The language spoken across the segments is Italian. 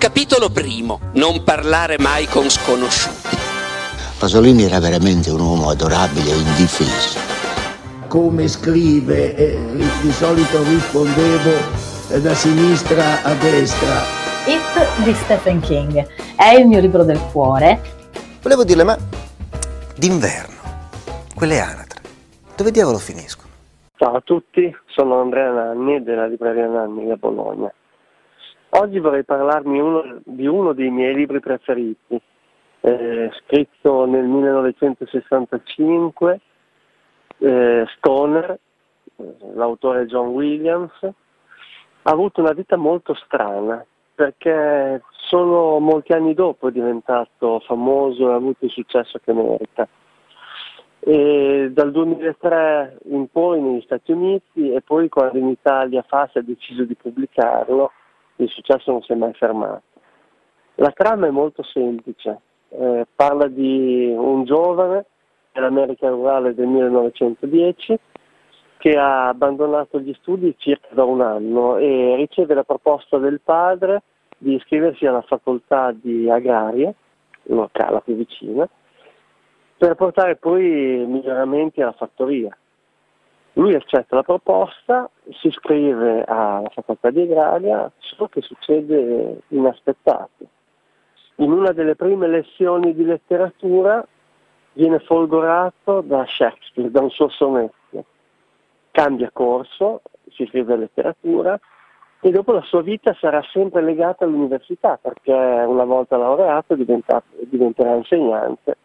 Capitolo primo. Non parlare mai con sconosciuti. Pasolini era veramente un uomo adorabile e indifeso. Come scrive, eh, di solito rispondevo eh, da sinistra a destra. It di Stephen King è il mio libro del cuore. Volevo dirle, ma d'inverno, quelle anatre, dove diavolo finiscono? Ciao a tutti, sono Andrea Nanni della libreria Nanni da Bologna. Oggi vorrei parlarmi uno, di uno dei miei libri preferiti, eh, scritto nel 1965, eh, Stoner, l'autore John Williams, ha avuto una vita molto strana perché solo molti anni dopo è diventato famoso e ha avuto il successo che merita. E dal 2003 in poi negli Stati Uniti e poi quando in Italia Fast ha deciso di pubblicarlo il successo non si è mai fermato. La trama è molto semplice, eh, parla di un giovane nell'America rurale del 1910 che ha abbandonato gli studi circa da un anno e riceve la proposta del padre di iscriversi alla facoltà di agraria, locale più vicina, per portare poi miglioramenti alla fattoria. Lui accetta la proposta, si iscrive alla facoltà di agraria, solo che succede inaspettato. In una delle prime lezioni di letteratura viene folgorato da Shakespeare, da un suo sonetto. Cambia corso, si iscrive a letteratura e dopo la sua vita sarà sempre legata all'università perché una volta laureato diventerà insegnante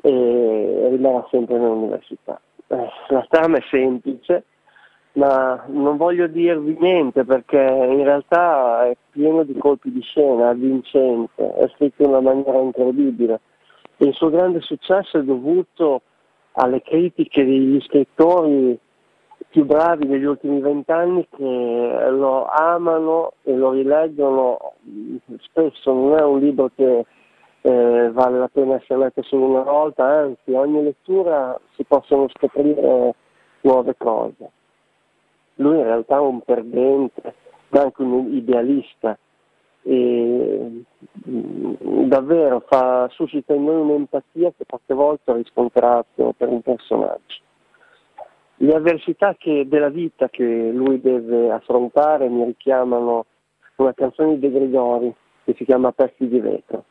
e rimarrà sempre nell'università. Eh, la trama è semplice, ma non voglio dirvi niente perché in realtà è pieno di colpi di scena, avvincente, è scritto in una maniera incredibile. Il suo grande successo è dovuto alle critiche degli scrittori più bravi degli ultimi vent'anni che lo amano e lo rileggono spesso, non è un libro che eh, vale la pena essere letto solo una volta, anzi ogni lettura si possono scoprire nuove cose. Lui in realtà è un perdente, ma anche un idealista e mm, davvero fa, suscita in noi un'empatia che poche volte ho riscontrato per un personaggio. Le avversità che, della vita che lui deve affrontare mi richiamano una canzone di De Gregori che si chiama Pezzi di vetro.